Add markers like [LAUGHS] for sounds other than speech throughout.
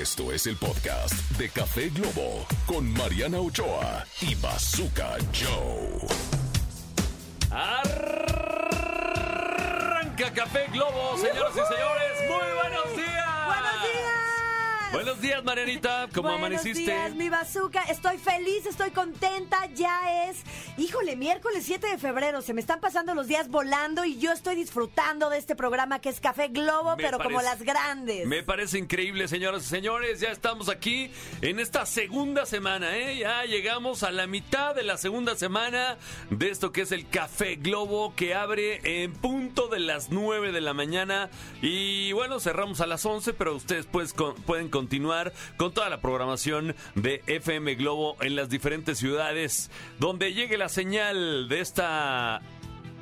Esto es el podcast de Café Globo con Mariana Ochoa y Bazooka Joe. Arranca Café Globo, señoras y señores. Muy Buenos días, Marianita. ¿Cómo Buenos amaneciste? días, mi bazooka. Estoy feliz, estoy contenta. Ya es, híjole, miércoles 7 de febrero. Se me están pasando los días volando y yo estoy disfrutando de este programa que es Café Globo, Me pero como parece- las grandes. Me parece increíble, señoras y señores. Ya estamos aquí en esta segunda semana, ¿eh? Ya llegamos a la mitad de la segunda semana de esto que es el Café Globo, que abre en punto de las 9 de la mañana. Y bueno, cerramos a las 11, pero ustedes pues, con- pueden continuar con toda la programación de FM Globo en las diferentes ciudades. Donde llegue la señal de esta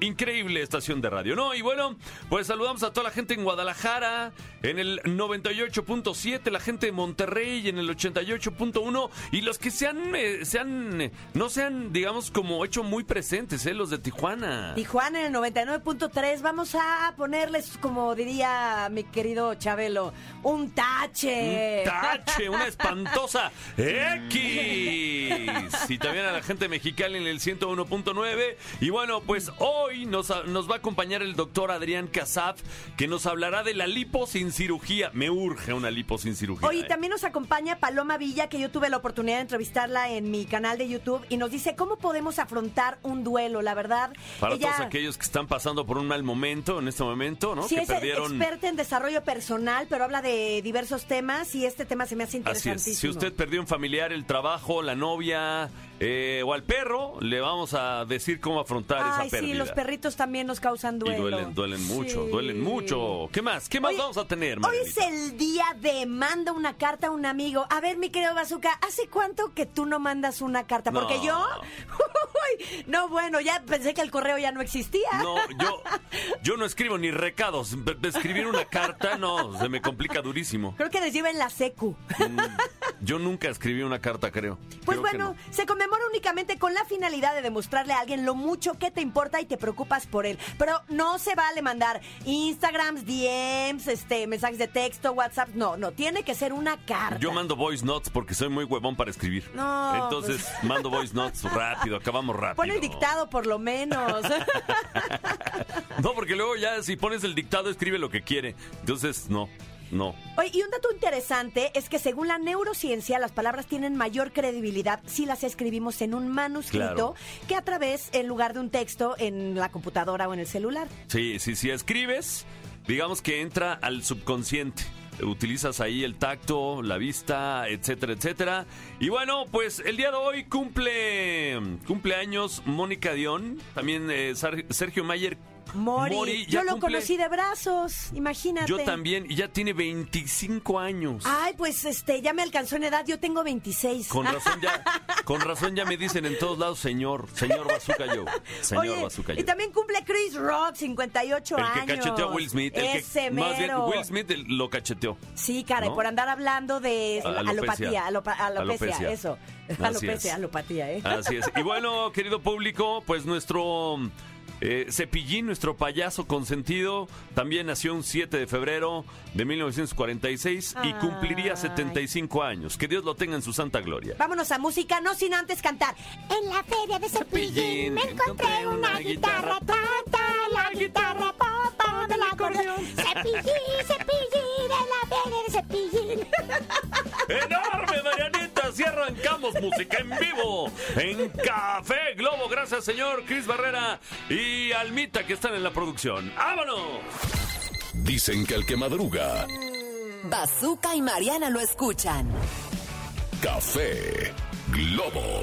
increíble estación de radio, ¿no? Y bueno, pues saludamos a toda la gente en Guadalajara, en el 98.7, la gente de Monterrey en el 88.1 y los que se han, eh, se han, eh, no se han, digamos, como hecho muy presentes, ¿eh? Los de Tijuana. Tijuana en el 99.3. Vamos a ponerles, como diría mi querido Chabelo, un tache. Un tache, una espantosa [LAUGHS] X. Y también a la gente mexicana en el 101.9. Y bueno, pues hoy nos, nos va a acompañar el doctor Adrián Casaf, que nos hablará de la lipo sin cirugía. Me urge una lipo sin cirugía. Oye, ¿eh? también nos acompaña Paloma Villa, que yo tuve la oportunidad de entrevistarla en mi canal de YouTube y nos dice cómo podemos afrontar un duelo, la verdad. Para ella todos aquellos que están pasando por un mal momento en este momento, ¿no? sí que es perdieron. experta en desarrollo personal, pero habla de diversos temas y este tema se me hace Así interesantísimo. es. Si usted perdió un familiar, el trabajo, la novia eh, o al perro, le vamos a decir cómo afrontar Ay, esa pérdida. sí, los perritos también nos causan Y duelo. duelen, duelen mucho, Sí. duelen mucho. ¿Qué más? ¿Qué más vamos a tener, Hoy es el día de manda una carta a un amigo. A ver, mi querido Bazooka, ¿hace cuánto que tú no mandas una carta? Porque No. yo, [LAUGHS] no, bueno, ya pensé que el correo ya no existía. No, yo, [LAUGHS] yo no escribo ni recados. Escribir una carta, no, se me complica durísimo. Creo que les lleva en la secu. Mm, Yo nunca escribí una carta, creo. Pues Creo bueno, no. se conmemora únicamente con la finalidad de demostrarle a alguien lo mucho que te importa y te preocupas por él. Pero no se vale mandar Instagrams, DMs, este, mensajes de texto, WhatsApp. No, no, tiene que ser una carta. Yo mando voice notes porque soy muy huevón para escribir. No, Entonces mando voice notes rápido, acabamos rápido. Pon el dictado por lo menos. [LAUGHS] No, porque luego ya si pones el dictado escribe lo que quiere. Entonces, no, no. Oye, y un dato interesante es que según la neurociencia, las palabras tienen mayor credibilidad si las escribimos en un manuscrito Claro. que a través, en lugar de un texto, en la computadora o en el celular. Sí, sí, si escribes, digamos que entra al subconsciente. Utilizas ahí el tacto, la vista, etcétera, etcétera. Y bueno, pues el día de hoy cumple cumpleaños Mónica Dion, también eh, Sergio Mayer. Mori, yo lo cumple- conocí de brazos, imagínate. Yo también, y ya tiene 25 años. Ay, pues este, ya me alcanzó en edad, yo tengo 26. Con [LAUGHS] razón ya, con razón ya me dicen en todos lados, señor, señor Bazooka yo, señor Oye, Bazooka y también cumple Chris Rock, 58 El años. que cacheteó a Will Smith, el Ese que más bien. Will Smith lo cacheteó. Sí, caray, ¿no? por andar hablando de alopecia. alopecia, Alopecia. eso. [LAUGHS] Así Alopecia, es. alopatía, ¿eh? Así es. Y bueno, querido público, pues nuestro eh, Cepillín, nuestro payaso consentido, también nació un 7 de febrero de 1946 y cumpliría Ay. 75 años. Que Dios lo tenga en su santa gloria. Vámonos a música, no sin antes cantar. En la feria de Cepillín, Cepillín me encontré una guitarra tanta, la guitarra papa del acordeón. Cepillín, cepillín, en la feria de Cepillín. ¡Enorme, Marianita! Así arrancamos música en vivo en Café Globo. Gracias, señor Cris Barrera y Almita, que están en la producción. ¡Vámonos! Dicen que el que madruga, Bazooka y Mariana lo escuchan. Café Globo.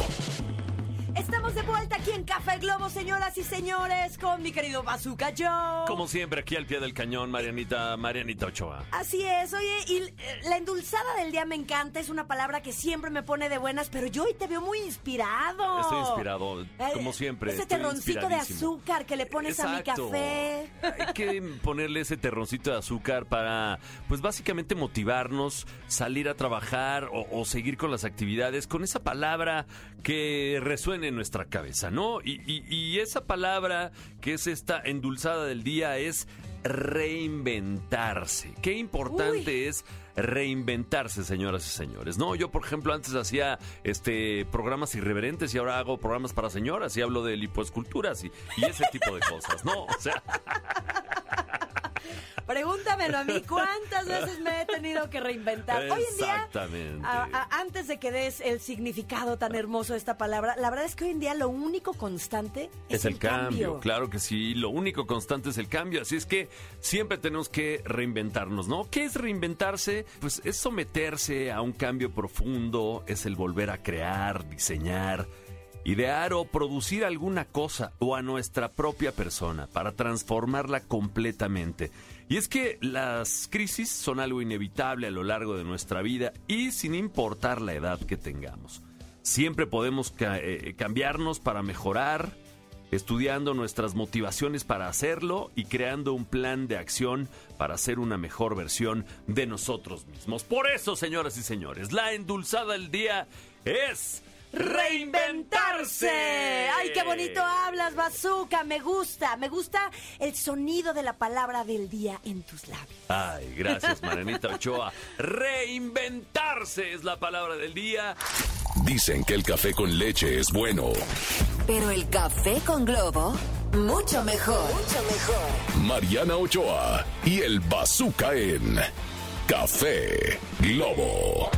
Estamos de vuelta aquí en Café Globo, señoras y señores, con mi querido Bazooka Joe. Como siempre, aquí al pie del cañón, Marianita, Marianita Ochoa. Así es, oye, y eh, la endulzada del día me encanta, es una palabra que siempre me pone de buenas, pero yo hoy te veo muy inspirado. Estoy inspirado, Eh, como siempre. Ese terroncito de azúcar que le pones a mi café. Hay que ponerle ese terroncito de azúcar para, pues básicamente motivarnos, salir a trabajar o, o seguir con las actividades con esa palabra que resuene en nuestra cabeza, ¿no? Y, y- y esa palabra que es esta endulzada del día es reinventarse. Qué importante es reinventarse, señoras y señores. No, yo por ejemplo antes hacía este programas irreverentes y ahora hago programas para señoras y hablo de lipoesculturas y, y ese tipo de cosas. No, o sea, [LAUGHS] Pregúntamelo a mí, ¿cuántas veces me he tenido que reinventar? Hoy en día, Exactamente. a- a- antes de que des el significado tan hermoso de esta palabra, la verdad es que hoy en día lo único constante es, Es el cambio, claro que sí. Lo único constante es el cambio. Así es que siempre tenemos que reinventarnos, ¿no? ¿Qué es reinventarse? Pues es someterse a un cambio profundo, es el volver a crear, diseñar, idear o producir alguna cosa o a nuestra propia persona para transformarla completamente. Y es que las crisis son algo inevitable a lo largo de nuestra vida y sin importar la edad que tengamos. Siempre podemos ca- eh, cambiarnos para mejorar, estudiando nuestras motivaciones para hacerlo y creando un plan de acción para ser una mejor versión de nosotros mismos. Por eso, señoras y señores, la endulzada del día es Reinventarse. Ay, qué bonito hablas, Bazooka. Me gusta, me gusta el sonido de la palabra del día en tus labios. Ay, gracias, Marenita Ochoa. Reinventarse es la palabra del día. Dicen que el café con leche es bueno. Pero el café con globo, mucho mejor. Mucho mejor. Mariana Ochoa y el Bazooka en Café Globo.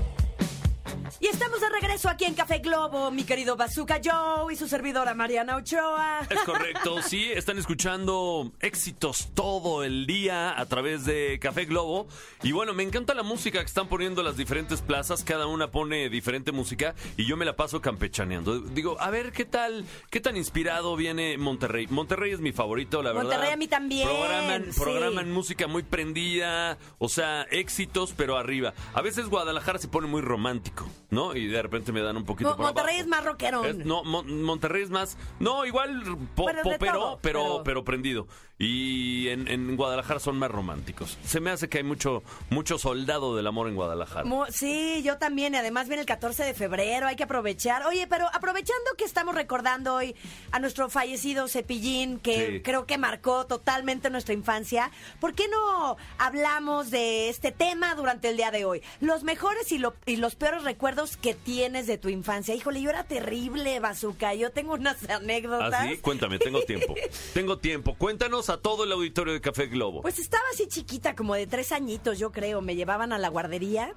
Y estamos de regreso aquí en Café Globo, mi querido Bazooka Joe y su servidora Mariana Ochoa. Es [LAUGHS] correcto, sí, están escuchando éxitos todo el día a través de Café Globo. Y bueno, me encanta la música que están poniendo las diferentes plazas, cada una pone diferente música y yo me la paso campechaneando. Digo, a ver qué tal, qué tan inspirado viene Monterrey. Monterrey es mi favorito, la verdad. Monterrey a mí también, Programan, sí. música muy prendida, o sea, éxitos, pero arriba. A veces Guadalajara se pone muy romántico, ¿no? Y de repente me dan un poquito Mo- por Monterrey abajo. es más rockerón. Es- no, Mon- Monterrey es más. No, igual po- popero, todo, pero, pero- pero prendido. Y en, en Guadalajara son más románticos. Se me hace que hay mucho, mucho soldado del amor en Guadalajara. Sí, yo también. Y además viene el 14 de febrero, hay que aprovechar. Oye, pero aprovechando que estamos recordando hoy a nuestro fallecido Cepillín, que Sí. creo que marcó totalmente nuestra infancia, ¿por qué no hablamos de este tema durante el día de hoy? Los mejores y, lo- y los peores recuerdos que tienes de tu infancia. Híjole, yo era terrible, Bazooka. Yo tengo unas anécdotas. ¿Ah, sí? Cuéntame, tengo tiempo. [LAUGHS] tengo tiempo. Cuéntanos a todo el auditorio de Café Globo. Pues estaba así chiquita, como de tres añitos, yo creo. Me llevaban a la guardería.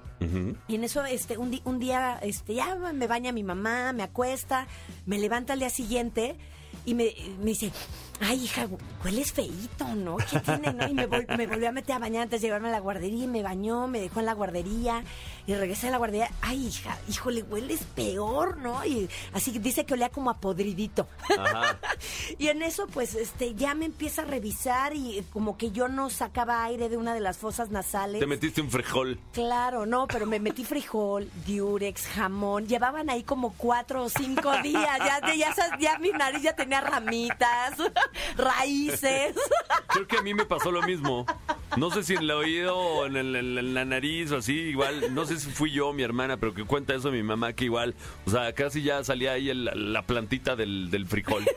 Y en eso, este, un, día, este, ya me baña mi mamá, me acuesta, me levanta al día siguiente y me, me dice, ay, hija, hueles feíto, ¿no? ¿Qué tiene, no? Y me, vol- me volvió a meter a bañar antes de llevarme a la guardería y me bañó, me dejó en la guardería y regresé a la guardería. Ay, hija, híjole, hueles peor, ¿no? Y así dice que olía como a podridito. Ajá. [LAUGHS] Y en eso, pues, este, ya me empieza a revisar y como que yo no sacaba aire de una de las fosas nasales. Te metiste un frijol. Claro, no, pero me metí frijol, diurex, jamón. Llevaban ahí como cuatro o cinco días. Ya, ya, ya mi nariz ya tenía ramitas, [LAUGHS] raíces. Creo que a mí me pasó lo mismo. No sé si en el oído o en, el- en la- nariz o así, igual. No sé si fui yo o mi hermana, pero que cuenta eso mi mamá que igual. O sea, casi ya salía ahí el- la plantita del, del frijol. [LAUGHS]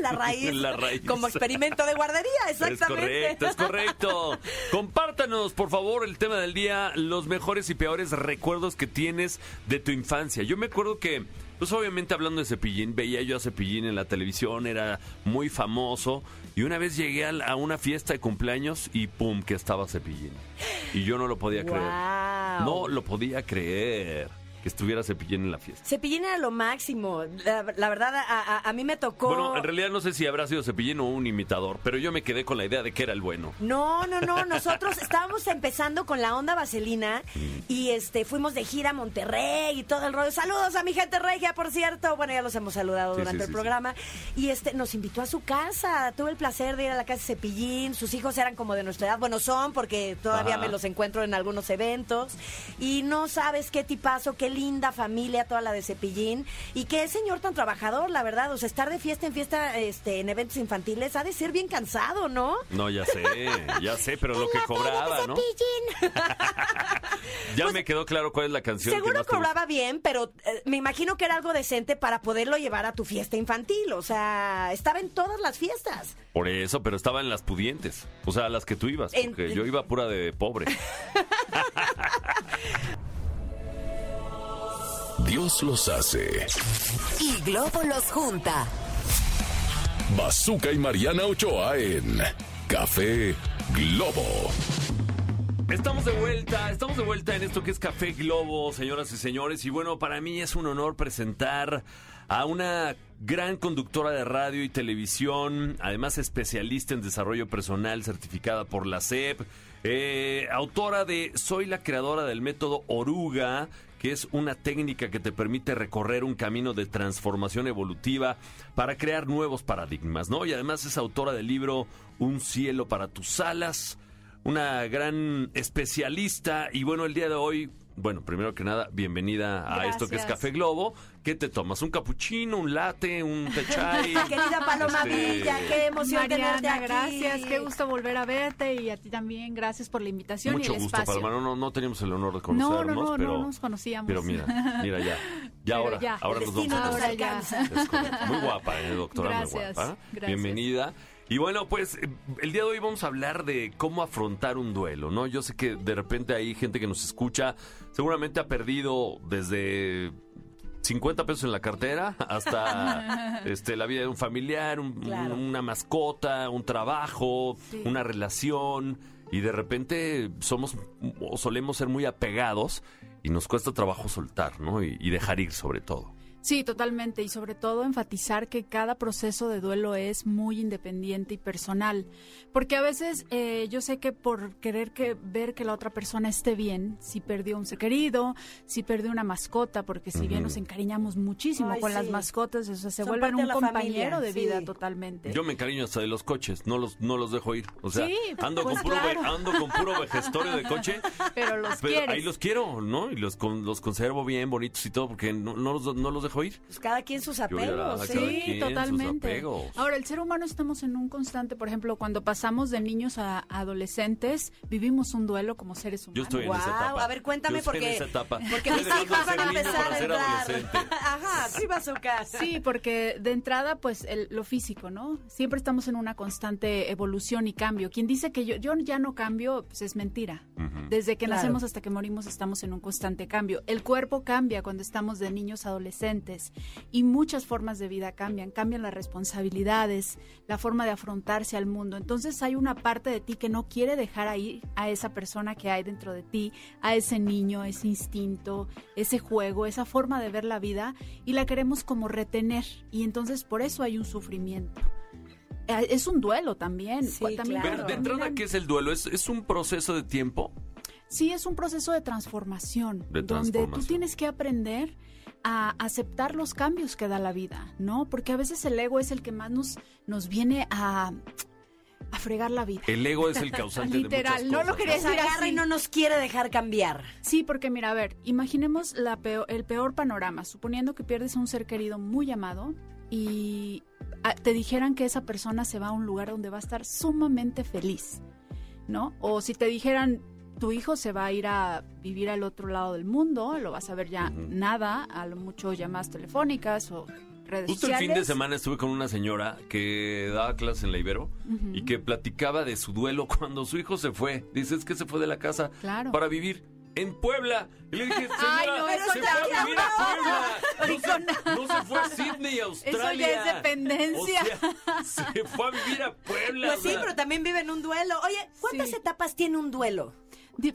La raíz. La raíz. Como experimento de guardería, exactamente. Es correcto, es correcto. Compártanos, por favor, el tema del día, los mejores y peores recuerdos que tienes de tu infancia. Yo me acuerdo que, pues obviamente hablando de Cepillín, veía yo a Cepillín en la televisión, era muy famoso. Y una vez llegué a, una fiesta de cumpleaños y pum, que estaba Cepillín. Y yo no lo podía creer. No lo podía creer que estuviera Cepillín en la fiesta. Cepillín era lo máximo. La, la verdad, a, a- a mí me tocó. Bueno, en realidad no sé si habrá sido Cepillín o un imitador, pero yo me quedé con la idea de que era el bueno. No, no, no. Nosotros estábamos empezando con la onda vaselina y este fuimos de gira a Monterrey y todo el rollo. Saludos a mi gente regia, por cierto. Bueno, ya los hemos saludado Sí, durante sí, el sí, programa. Y este nos invitó a su casa. Tuve el placer de ir a la casa de Cepillín. Sus hijos eran como de nuestra edad. Bueno, son porque todavía Ajá. me los encuentro en algunos eventos. Y no sabes qué tipazo, qué linda familia toda la de Cepillín. Y qué señor tan trabajador, la verdad. O sea, estar de fiesta en fiesta, este, en eventos infantiles, ha de ser bien cansado, ¿no? No, ya sé, ya sé, pero lo que cobraba, ¿no? [LAUGHS] Ya me quedó claro cuál es la canción. que Seguro gusta. cobraba bien, pero eh, me imagino que era algo decente para poderlo llevar a tu fiesta infantil. O sea, estaba en todas las fiestas. Por eso, pero estaba en las pudientes. O sea, las que tú ibas. En- Porque yo iba pura de pobre. [LAUGHS] Dios los hace. Y Globo los junta. Bazooka y Mariana Ochoa en Café Globo. Estamos de vuelta, estamos de vuelta en esto que es Café Globo, señoras y señores. Y bueno, para mí es un honor presentar a una gran conductora de radio y televisión, además especialista en desarrollo personal, certificada por la SEP, eh, autora de Soy la creadora del método Oruga, que es una técnica que te permite recorrer un camino de transformación evolutiva para crear nuevos paradigmas, ¿no? Y además es autora del libro Un cielo para tus alas una gran especialista. Y bueno, el día de hoy, bueno, primero que nada, bienvenida a esto que es. Café Globo. ¿Qué te tomas? ¿Un capuchino, un latte, un té [LAUGHS] chai? Querida Paloma Este, Villa, qué emoción tenerte Mariana, aquí. gracias, qué gusto volver a verte y a ti también, gracias por la invitación Mucho y el gusto, espacio. Paloma. No, no, no teníamos el honor de no, conocernos, no, no, pero, no nos conocíamos. pero mira, mira ya. [LAUGHS] Ya Pero ahora, ya, ahora nos vamos a conocer. Muy guapa, eh, doctora, Gracias, muy guapa. gracias. Bienvenida. Y bueno, pues eh, el día de hoy vamos a hablar de cómo afrontar un duelo, ¿no? Yo sé que de repente hay gente que nos escucha, seguramente ha perdido desde 50 pesos en la cartera hasta [LAUGHS] este, la vida de un familiar, un- Claro. una mascota, un trabajo, Sí. una relación y de repente somos o solemos ser muy apegados y nos cuesta trabajo soltar, ¿no? Y, y dejar ir sobre todo. Sí, totalmente. Y sobre todo enfatizar que cada proceso de duelo es muy independiente y personal. Porque a veces eh, yo sé que por querer que ver que la otra persona esté bien, si perdió un ser querido, si perdió una mascota, porque si bien nos encariñamos muchísimo Ay, con las mascotas, o sea, se Son vuelven de un compañero familia, de vida sí. totalmente. Yo me encariño hasta de los coches, no los, no los dejo ir. O sea, Sí, ando, pues con puro ando con puro vejestorio de coche, [LAUGHS] Pero los pero ahí los quiero, ¿no? Y los, con- los conservo bien bonitos y todo porque no, no los, no los dejo ir. Pues cada quien sus apegos. ¿sí? quien Sí, sus totalmente. apegos. Ahora, el ser humano estamos en un constante, por ejemplo, cuando pasamos de niños a adolescentes, vivimos un duelo como seres humanos. Yo estoy en Guau, esa etapa. a ver, cuéntame Yo porque- en esa etapa. Porque Estoy mis hijos van a empezar a entrar. [LAUGHS] Ajá, sí, bazooka. Sí, porque de entrada, pues el- lo físico, ¿no? Siempre estamos en una constante evolución y cambio. Quien dice que yo, yo ya no cambio, pues es mentira. Desde que Claro. nacemos hasta que morimos estamos en un constante cambio. El cuerpo cambia cuando estamos de niños a adolescentes y muchas formas de vida cambian. Cambian las responsabilidades, la forma de afrontarse al mundo. Entonces hay una parte de ti que no quiere dejar ahí a esa persona que hay dentro de ti, a ese niño, ese instinto, ese juego, esa forma de ver la vida y la queremos como retener. Y entonces por eso hay un sufrimiento. Eh, Es un duelo también. Sí, también claro. Pero cuando de entrada, ¿qué es el duelo? ¿Es, es un proceso de tiempo? Sí, es un proceso de transformación, De donde tú transformación. tienes que aprender a aceptar los cambios que da la vida, ¿no? Porque a veces el ego es el que más nos, nos viene a, a fregar la vida. El ego es el causante Literal, de muchas no lo cosas, quería Nos decir agarra y no nos quiere dejar cambiar. Sí, porque mira, a ver, imaginemos la peor- el peor panorama, suponiendo que pierdes a un ser querido muy amado y ah, te dijeran que esa persona se va a un lugar donde va a estar sumamente feliz, ¿no? O si te dijeran tu hijo se va a ir a vivir al otro lado del mundo, lo vas a ver ya nada, a lo mucho llamadas telefónicas o redes Justo el sociales. fin de semana estuve con una señora que daba clases en la Ibero y que platicaba de su duelo [LAUGHS] cuando su hijo se fue. Dice, es que se fue de la casa Claro. para vivir en Puebla. Y le dije, señora, Ay, no, se eso fue ya a vivir a Puebla. No [LAUGHS] se, no se fue a Sydney, Australia. Eso ya es dependencia. O sea, [LAUGHS] se fue a vivir a Puebla. Pues o sí, sea, pero también vive en un duelo. Oye, ¿cuántas Sí. etapas tiene un duelo?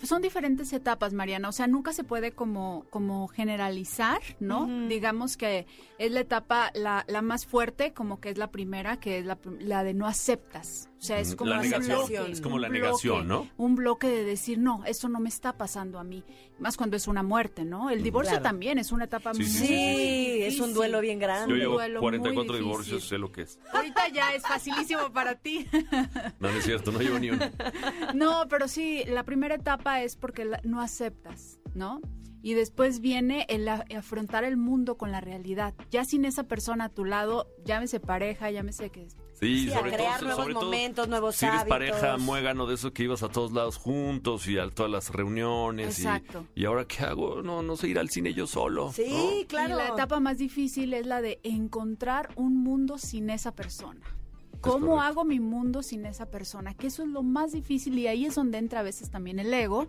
Son diferentes etapas, Mariana. O sea, nunca se puede como, como generalizar, ¿no? Digamos que es la etapa, la, la más fuerte, como que es la primera, que es la, la de no aceptas. O sea, es como la negación, bloque, es como un la bloque, negación, ¿no? Un bloque de decir, no, eso no me está pasando a mí. Más cuando es una muerte, ¿no? El divorcio Claro. también es una etapa Sí, muy sí, Sí, sí, es un duelo bien grande. Yo llevo duelo muy 44 difícil. divorcios, sé lo que es. Ahorita ya es facilísimo para ti. [LAUGHS] No, no es cierto, no llevo ni uno. No, pero sí, la primera etapa es porque la- no aceptas, ¿no? Y después viene el afrontar el mundo con la realidad. Ya sin esa persona a tu lado, llámese pareja, llámese que Sí, Sí, a sobre crear todo, nuevos sobre todo momentos, nuevos si eres hábitos. pareja muégano de eso que ibas a todos lados juntos y a todas las reuniones. y- Exacto. Y, ahora qué hago? No, no sé ir al cine yo solo. Sí, ¿no? claro. Y la etapa más difícil es la de encontrar un mundo sin esa persona. ¿Cómo hago mi mundo sin esa persona? Que eso es lo más difícil y ahí es donde entra a veces también el ego.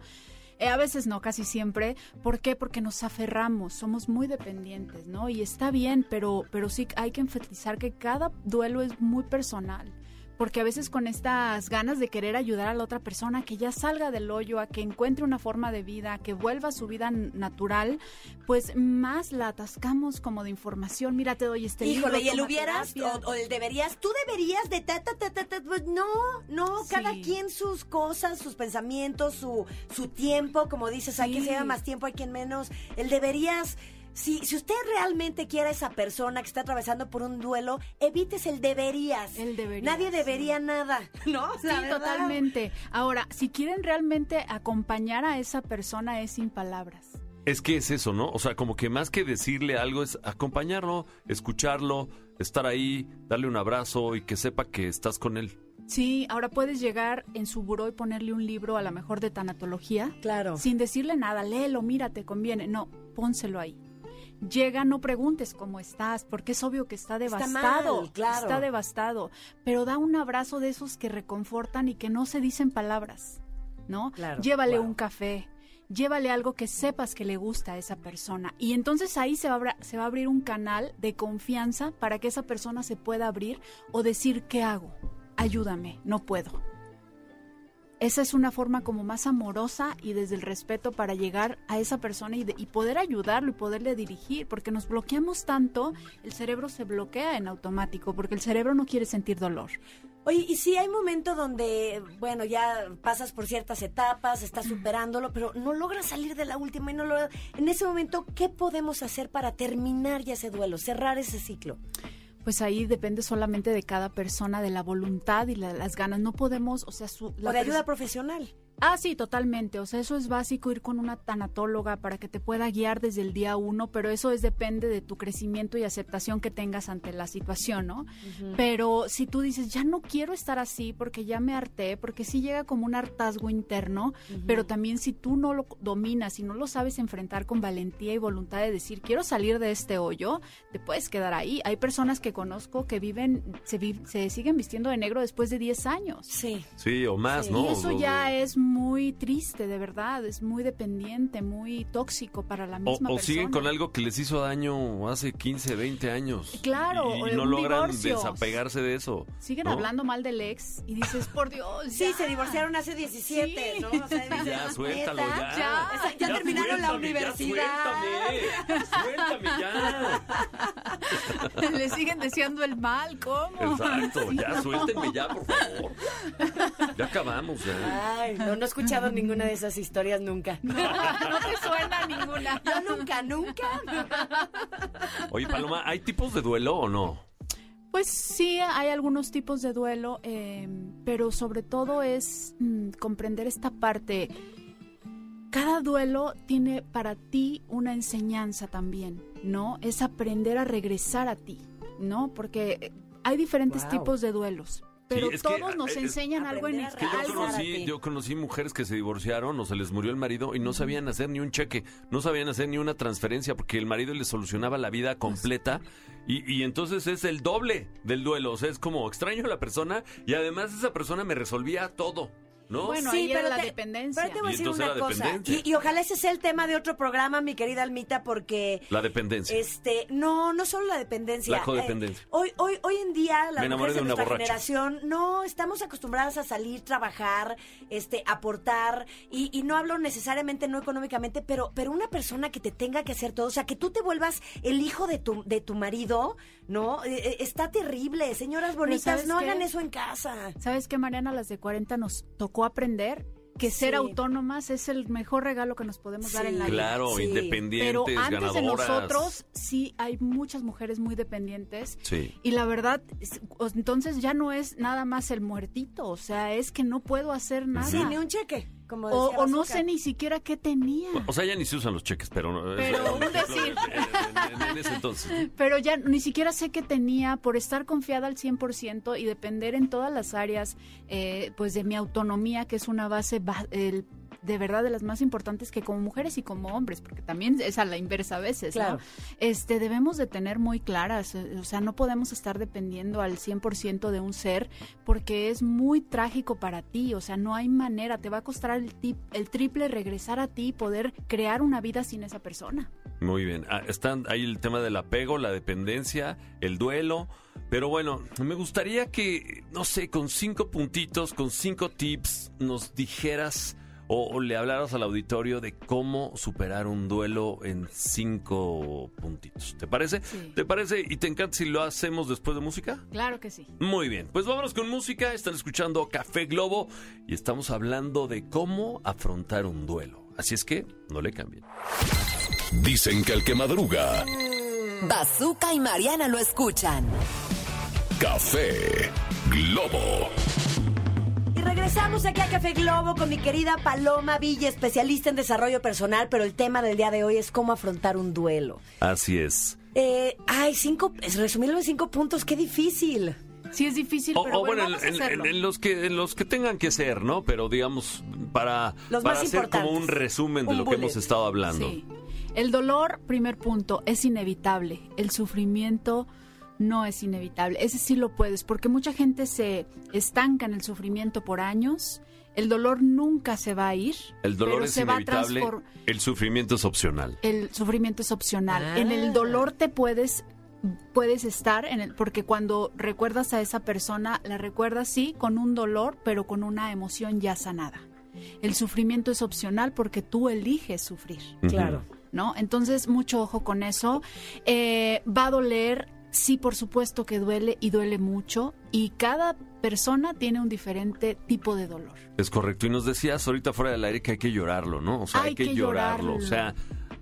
Eh, a veces no, casi siempre. ¿Por qué? Porque nos aferramos, somos muy dependientes, ¿no? Y está bien, pero, pero sí hay que enfatizar que cada duelo es muy personal. Porque a veces con estas ganas de querer ayudar a la otra persona que ya salga del hoyo, a que encuentre una forma de vida, a que vuelva a su vida natural, pues más la atascamos como de información. Mira, te doy este Híjole, libro, y el hubieras o, o el deberías, tú deberías de ta, ta, ta, ta, ta, pues no, no, Sí. cada quien sus cosas, sus pensamientos, su, su tiempo, como dices, hay quien se Sí. lleva más tiempo, hay quien menos. El deberías, si, si usted realmente quiere a esa persona que está atravesando por un duelo, evites el deberías. El deberías, Nadie sí. debería nada, [LAUGHS] ¿no? Sí, totalmente. Ahora, si quieren realmente acompañar a esa persona es sin palabras. Es que es eso, ¿no? O sea, como que más que decirle algo es acompañarlo, escucharlo, estar ahí, darle un abrazo y que sepa que estás con él. Sí, ahora puedes llegar en su buró y ponerle un libro a lo mejor de tanatología. Claro. Sin decirle nada, léelo, mira, te conviene. No, pónselo ahí. Llega, no preguntes cómo estás, porque es obvio que está Está devastado. mal, claro. Está devastado. Pero da un abrazo de esos que reconfortan y que no se dicen palabras, ¿no? Claro, Llévale wow. un café. Llévale algo que sepas que le gusta a esa persona. Y entonces ahí se va, a abra- se va a abrir un canal de confianza para que esa persona se pueda abrir o decir, ¿qué hago? Ayúdame, no puedo. Esa es una forma como más amorosa y desde el respeto para llegar a esa persona y, de- y poder ayudarlo y poderle dirigir, porque nos bloqueamos tanto, el cerebro se bloquea en automático, porque el cerebro no quiere sentir dolor. Oye, y si hay momento donde, bueno, ya pasas por ciertas etapas, estás superándolo, pero no logras salir de la última y no lo... En ese momento, ¿qué podemos hacer para terminar ya ese duelo, cerrar ese ciclo? Pues ahí depende solamente de cada persona, de la voluntad y la- las ganas. No podemos, o sea, su, la o de ayuda profesional. Ah, sí, totalmente. O sea, eso es básico, ir con una tanatóloga para que te pueda guiar desde el día uno, pero eso es depende de tu crecimiento y aceptación que tengas ante la situación, ¿no? Pero si tú dices, ya no quiero estar así porque ya me harté, porque sí llega como un hartazgo interno, pero también si tú no lo dominas y no lo sabes enfrentar con valentía y voluntad de decir, quiero salir de este hoyo, te puedes quedar ahí. Hay personas que conozco que viven, se, vi- se siguen vistiendo de negro después de 10 años. Sí. Sí, o más, Sí. ¿no? Y eso ya es muy triste, de verdad, es muy dependiente, muy tóxico para la O, misma o persona. siguen con algo que les hizo daño hace 15, 20 años. Claro, Y, o y no un logran divorcio. desapegarse de eso. Siguen ¿no? hablando mal del ex y dices, por Dios. Sí, ya". se divorciaron hace 17, Sí. ¿no? O sea, dices, Ya, suéltalo, ya. Ya. O sea, ya terminaron la universidad. Ya, suéltame, suéltame ya. Le siguen deseando el mal, ¿cómo? Exacto, ya, suéltenme ya, por favor. Ya acabamos, ya. Ay, no, no he escuchado ninguna de esas historias nunca. No, no te suena ninguna. [LAUGHS] Yo nunca, nunca. [LAUGHS] Oye, Paloma, ¿hay tipos de duelo o no? Pues sí, hay algunos tipos de duelo, eh, pero sobre todo es mm, comprender esta parte. Cada duelo tiene para ti una enseñanza también, ¿no? Es aprender a regresar a ti, ¿no? Porque hay diferentes Wow. tipos de duelos, pero que, todos nos enseñan algo en a Que yo conocí, yo conocí mujeres que se divorciaron o se les murió el marido y no sabían hacer ni un cheque, no sabían hacer ni una transferencia porque el marido les solucionaba la vida completa y, y entonces es el doble del duelo, o sea, es como extraño a la persona y además esa persona me resolvía todo, ¿no? Bueno, ahí era la dependencia. Pero te voy a Y decir una cosa. Y, y ojalá ese sea el tema de otro programa, mi querida Almita, porque La dependencia. este, no, no solo la dependencia. La codependencia. Eh, hoy, hoy, hoy en día, mujeres de, nuestra borracha. generación no estamos acostumbradas a salir, trabajar, este, aportar, y, y no hablo necesariamente no económicamente, pero, pero una persona que te tenga que hacer todo, o sea, que tú te vuelvas el hijo de tu, de tu marido, ¿no? Eh, eh, está terrible. Señoras bonitas, ¿sabes no qué? hagan eso en casa. ¿Sabes qué, Mariana? Las de 40 nos tocó aprender que ser Sí. autónomas es el mejor regalo que nos podemos dar en la vida. Claro, Sí. independientes, Pero antes ganadoras. de nosotros, sí hay muchas mujeres muy dependientes. Sí. Y la verdad, entonces ya no es nada más el muertito, o sea, es que no puedo hacer nada. Sí, ni un cheque. Como O, no sé ni siquiera qué tenía. O sea, ya ni se usan los cheques, pero... no- Pero eso un decir. de- en- en- en ese entonces. Pero ya ni siquiera sé qué tenía por estar confiada al 100% y depender en todas las áreas eh, pues de mi autonomía, que es una base ba- el- de verdad de las más importantes que como mujeres y como hombres, porque también es a la inversa a veces, Claro. ¿no? Este, debemos de tener muy claras, eh, o sea, no podemos estar dependiendo al 100% de un ser porque es muy trágico para ti, o sea, no hay manera, te va a costar el, tip- el triple regresar a ti y poder crear una vida sin esa persona. Muy bien. Ah, están ahí el tema del apego, la dependencia, el duelo. Pero bueno, me gustaría que, no sé, con cinco puntitos, con cinco tips, nos dijeras o, o le hablaras al auditorio de cómo superar un duelo en cinco puntitos. ¿Te parece? Sí. ¿Te parece? ¿Y te encanta si lo hacemos después de música? Claro que sí. Muy bien, pues vámonos con música. Están escuchando Café Globo y estamos hablando de cómo afrontar un duelo. Así es que no le cambien. Dicen que el que madruga, Bazooka y Mariana lo escuchan. Café Globo. Regresamos aquí a Café Globo con mi querida Paloma Villa, especialista en desarrollo personal, pero el tema del día de hoy es cómo afrontar un duelo. Así es. Eh, ay, cinco, es resumirlo en cinco puntos, qué difícil. Sí es difícil, O, pero o bueno, en, en- hacerlo. en los que en los que tengan que ser, ¿no? Pero digamos para, Los para más hacer como un resumen de Un lo que hemos estado hablando. Sí. El dolor, primer punto, es inevitable. El sufrimiento no es inevitable. Ese sí lo puedes, porque mucha gente se estanca en el sufrimiento por años. El dolor nunca se va a ir. El dolor pero es se va a inevitable, el sufrimiento es opcional. el sufrimiento es opcional. Ah. En el dolor te puedes puedes estar en el porque cuando recuerdas a esa persona la recuerdas sí con un dolor, pero con una emoción ya sanada. El sufrimiento es opcional porque tú eliges sufrir. Claro. ¿no? Entonces, mucho ojo con eso. Eh, va a doler, sí, por supuesto que duele y duele mucho. Y cada persona tiene un diferente tipo de dolor. Es correcto. Y nos decías ahorita fuera del aire que hay que llorarlo, ¿no? O sea, hay, Hay que, que llorarlo. O sea,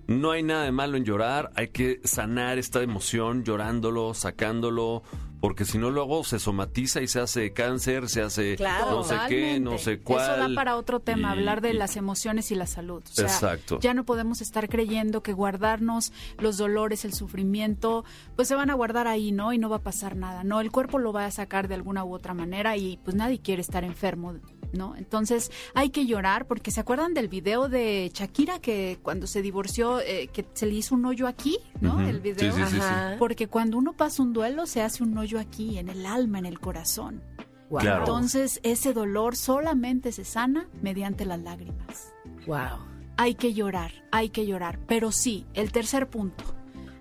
no hay nada de malo en llorar. Hay que sanar esta emoción llorándolo, sacándolo. Porque si no, luego se somatiza y se hace cáncer, se hace Claro. no sé qué, no sé cuál. Eso da para otro tema, Y- hablar de y- las emociones y la salud. O sea, Exacto. Ya no podemos estar creyendo que guardarnos los dolores, el sufrimiento, pues se van a guardar ahí, ¿no? Y no va a pasar nada. No, el cuerpo lo va a sacar de alguna u otra manera y pues nadie quiere estar enfermo. ¿No? Entonces hay que llorar porque se acuerdan del video de Shakira que cuando se divorció eh, que se le hizo un hoyo aquí, ¿no? El video. Sí, sí, sí, sí. Ajá. Porque cuando uno pasa un duelo se hace un hoyo aquí, en el alma, en el corazón. Wow. Claro. Entonces, ese dolor solamente se sana mediante las lágrimas. Wow. Hay que llorar, hay que llorar. Pero sí, el tercer punto.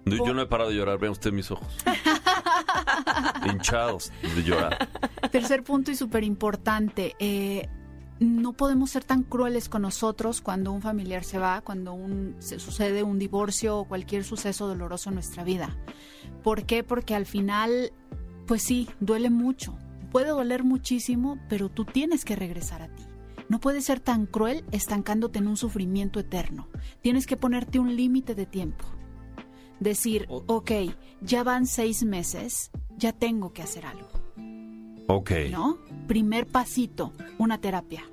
Yo, yo no he parado de llorar, vean usted mis ojos. [LAUGHS] Hinchados de llorar. Tercer punto y súper importante. eh, no podemos ser tan crueles con nosotros cuando un familiar se va, cuando un, se sucede un divorcio o cualquier suceso doloroso en nuestra vida. ¿Por qué? Porque al final, pues sí, duele mucho. Puede doler muchísimo, pero tú tienes que regresar a ti. No puedes ser tan cruel estancándote en un sufrimiento eterno. Tienes que ponerte un límite de tiempo. Decir, ok, ya van seis meses, ya tengo que hacer algo. Ok. ¿no? Primer pasito, una terapia.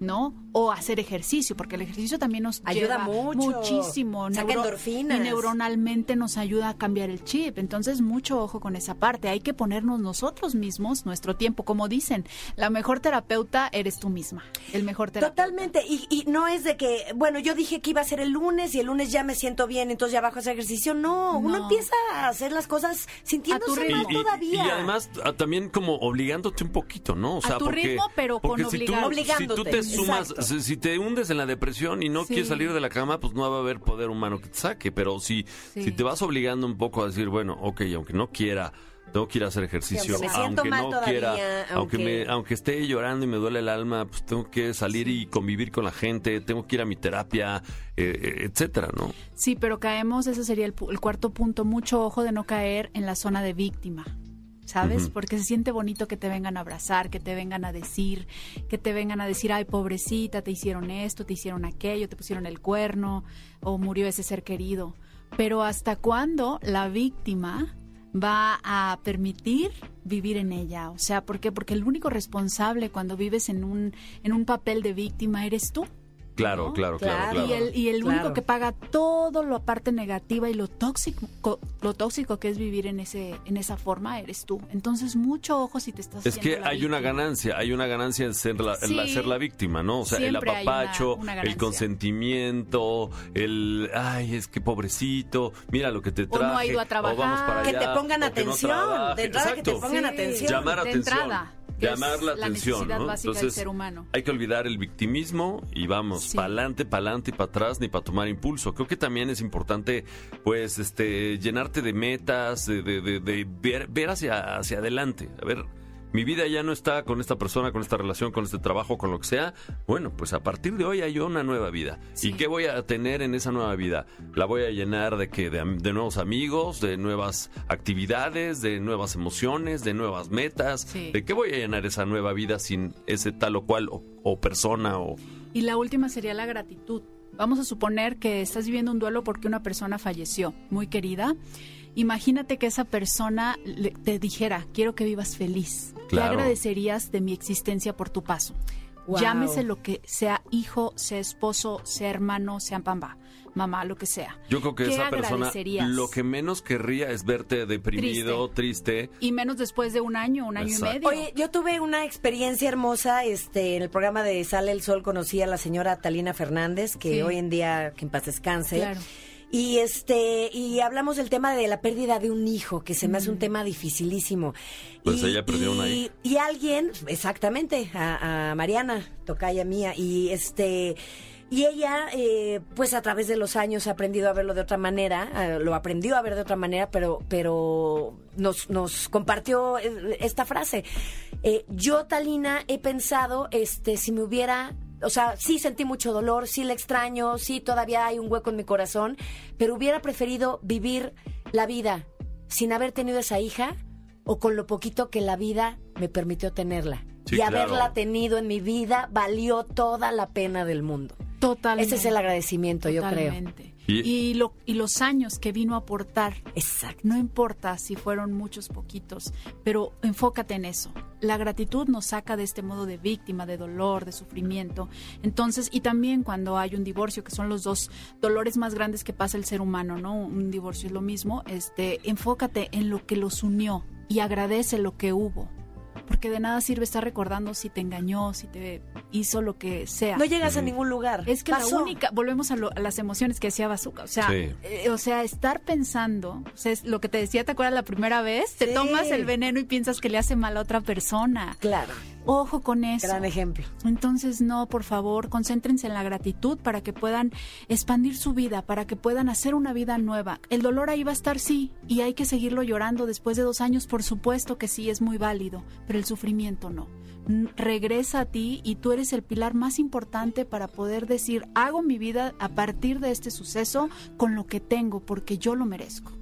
¿No? O hacer ejercicio, porque el ejercicio también nos Ayuda mucho. muchísimo. Saca endorfinas. Y neuronalmente nos ayuda a cambiar el chip. Entonces, mucho ojo con esa parte. Hay que ponernos nosotros mismos nuestro tiempo. Como dicen, la mejor terapeuta eres tú misma. El mejor terapeuta. Totalmente, y, y no es de que, bueno, yo dije que iba a ser el lunes y el lunes ya me siento bien, entonces ya bajo a hacer ejercicio. No, uno No. empieza a hacer las cosas sintiéndose ritmo. mal Y, todavía. y además ah, también como obligándote un poquito, ¿no? O sea, tu porque, ritmo, pero porque con si tú, obligarte. si tú Obligándote, te sumas, si, si te hundes en la depresión y no Sí. quieres salir de la cama, pues no va a haber poder humano que te saque. Pero si, Sí. si te vas obligando un poco a decir, bueno, ok, aunque no quiera, tengo que ir a hacer ejercicio, aunque no todavía, quiera, aunque, aunque- me, aunque esté llorando y me duele el alma, pues tengo que salir y convivir con la gente, tengo que ir a mi terapia, eh, eh, etcétera, ¿no? Sí, pero caemos, ese sería el, el cuarto punto, mucho ojo de no caer en la zona de víctima. ¿Sabes? Porque se siente bonito que te vengan a abrazar, que te vengan a decir, que te vengan a decir, ay, pobrecita, te hicieron esto, te hicieron aquello, te pusieron el cuerno, o murió ese ser querido. Pero ¿hasta cuándo la víctima va a permitir vivir en ella. O sea, ¿por qué? Porque el único responsable cuando vives en un, en un papel de víctima eres tú. Claro, ¿no? claro, claro, Claro. Y el, y el Claro. único que paga todo lo parte negativa y lo tóxico, lo tóxico que es vivir en ese, en esa forma eres tú. Entonces, mucho ojo si te estás Es que la hay una ganancia, hay una ganancia en ser la, en la- Sí. ser la víctima, ¿no? O sea, el Siempre hay una- apapacho, una el consentimiento, el, ay, es que pobrecito, mira lo que te O traje. no ha ido a o vamos para trabajar. Que te pongan o no atención. de entrada que te Exacto. pongan Sí. atención. Llamar de atención. entrada, llamar la la atención, ¿no? básica del Entonces, ser humano. hay que olvidar el victimismo y vamos, Sí. para adelante, para adelante y para atrás, ni para tomar impulso. Creo que también es importante, pues, este, llenarte de metas, de, de- de- de ver, ver hacia, hacia adelante. A ver, mi vida ya no está con esta persona, con esta relación, con este trabajo, con lo que sea. Bueno, pues a partir de hoy hay una nueva vida. Sí. ¿Y qué voy a tener en esa nueva vida? La voy a llenar de que de, de nuevos amigos, de nuevas actividades, de nuevas emociones, de nuevas metas. Sí. ¿De qué voy a llenar esa nueva vida sin ese tal o cual o, o persona o Y la última sería la gratitud. Vamos a suponer que estás viviendo un duelo porque una persona falleció, muy querida. Imagínate que esa persona le- te dijera, quiero que vivas feliz. ¿Qué Claro. agradecerías de mi existencia por tu paso? Wow. Llámese lo que sea hijo, sea esposo, sea hermano, sea papá, mamá, lo que sea. Yo creo que ¿Qué esa persona lo que menos querría es verte deprimido, triste. Y menos después de un año, un año Exacto. y medio. Oye, yo tuve una experiencia hermosa este, en el programa de Sale el Sol. Conocí a la señora Talina Fernández, que Sí. hoy en día, que en paz descanse. Claro. Y este y hablamos del tema de la pérdida de un hijo, que se me hace un tema dificilísimo. Pues y, ella perdió y- una hija. Y alguien, exactamente, a, a Mariana, tocaya mía, y este y ella, eh, pues a través de los años ha aprendido a verlo de otra manera, eh, lo aprendió a ver de otra manera, pero, pero nos, nos compartió eh, esta frase. Eh, yo, Talina, he pensado, este, si me hubiera, o sea, sí sentí mucho dolor, sí le extraño, sí todavía hay un hueco en mi corazón, pero hubiera preferido vivir la vida sin haber tenido esa hija o con lo poquito que la vida me permitió tenerla. Sí, y claro. haberla tenido en mi vida valió toda la pena del mundo. Totalmente. Ese es el agradecimiento, yo creo. Y, lo, y los años que vino a aportar Exacto. No importa si fueron muchos, poquitos, pero enfócate en eso. La gratitud nos saca de este modo de víctima, de dolor, de sufrimiento. Entonces, y también cuando hay un divorcio, que son los dos dolores más grandes que pasa el ser humano, ¿no? Un divorcio es lo mismo. Este, enfócate en lo que los unió y agradece lo que hubo. Porque de nada sirve estar recordando si te engañó, si te hizo lo que sea. No llegas a ningún lugar. Es que Pasó. la única, volvemos a, lo- a las emociones que decía Bazooka, o sea, Sí. eh, o sea, estar pensando, o sea, es lo que te decía, ¿te acuerdas la primera vez? Te tomas el veneno y piensas que le hace mal a otra persona. Claro, Ojo con eso. gran ejemplo. Entonces, no, por favor, concéntrense en la gratitud para que puedan expandir su vida, para que puedan hacer una vida nueva. El dolor ahí va a estar, sí, y hay que seguirlo llorando después de dos años, por supuesto que sí, es muy válido, pero el sufrimiento no. N- Regresa a ti y tú eres el pilar más importante para poder decir, hago mi vida a partir de este suceso con lo que tengo, porque yo lo merezco.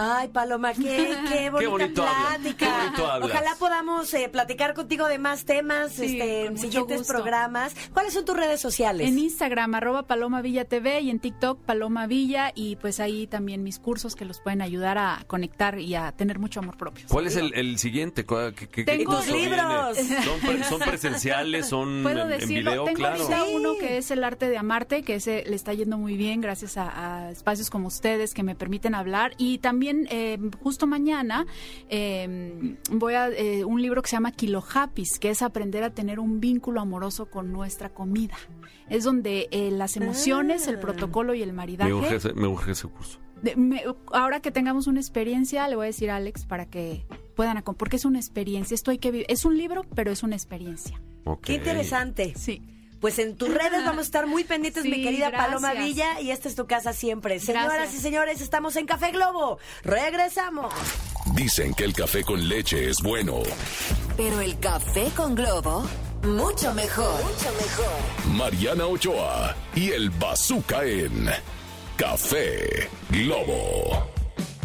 Ay, Paloma, qué, [LAUGHS] qué bonita bonito habla, plática. qué bonito hablas. Ojalá podamos eh, platicar contigo de más temas Sí, este, en siguientes gusto. programas. ¿Cuáles son tus redes sociales? En Instagram, arroba Paloma Villa TV y en TikTok, Paloma Villa. Y pues ahí también mis cursos que los pueden ayudar a conectar y a tener mucho amor propio. ¿Cuál es el, el siguiente? ¿Cuál- qué- qué- qué Tengo- tus libros. ¿Son, pre- son presenciales? ¿Son [LAUGHS] Puedo en, en video? tengo claro. Sí. uno que es el arte de amarte, que ese le está yendo muy bien gracias a, a espacios como ustedes que me permiten hablar. Y también eh, justo mañana eh, voy a eh, un libro que se llama Kilo Happys, que es aprender a tener un vínculo amoroso con nuestra comida. Es donde eh, las emociones, el Ah. protocolo y el maridaje. Me urge, ese, me urge ese curso. De- me- ahora que tengamos una experiencia, le voy a decir a Alex para que puedan porque es una experiencia. Esto hay que vivir. Es un libro, pero es una experiencia. Qué interesante. Sí. Pues en tus redes vamos a estar muy pendientes, Sí, mi querida Paloma. Villa, y esta es tu casa siempre. Señoras Gracias. y señores, estamos en Café Globo. Regresamos. Dicen que el café con leche es bueno. Pero el café con globo, mucho mejor. Mucho mejor. Mariana Ochoa y el Bazooka en Café Globo.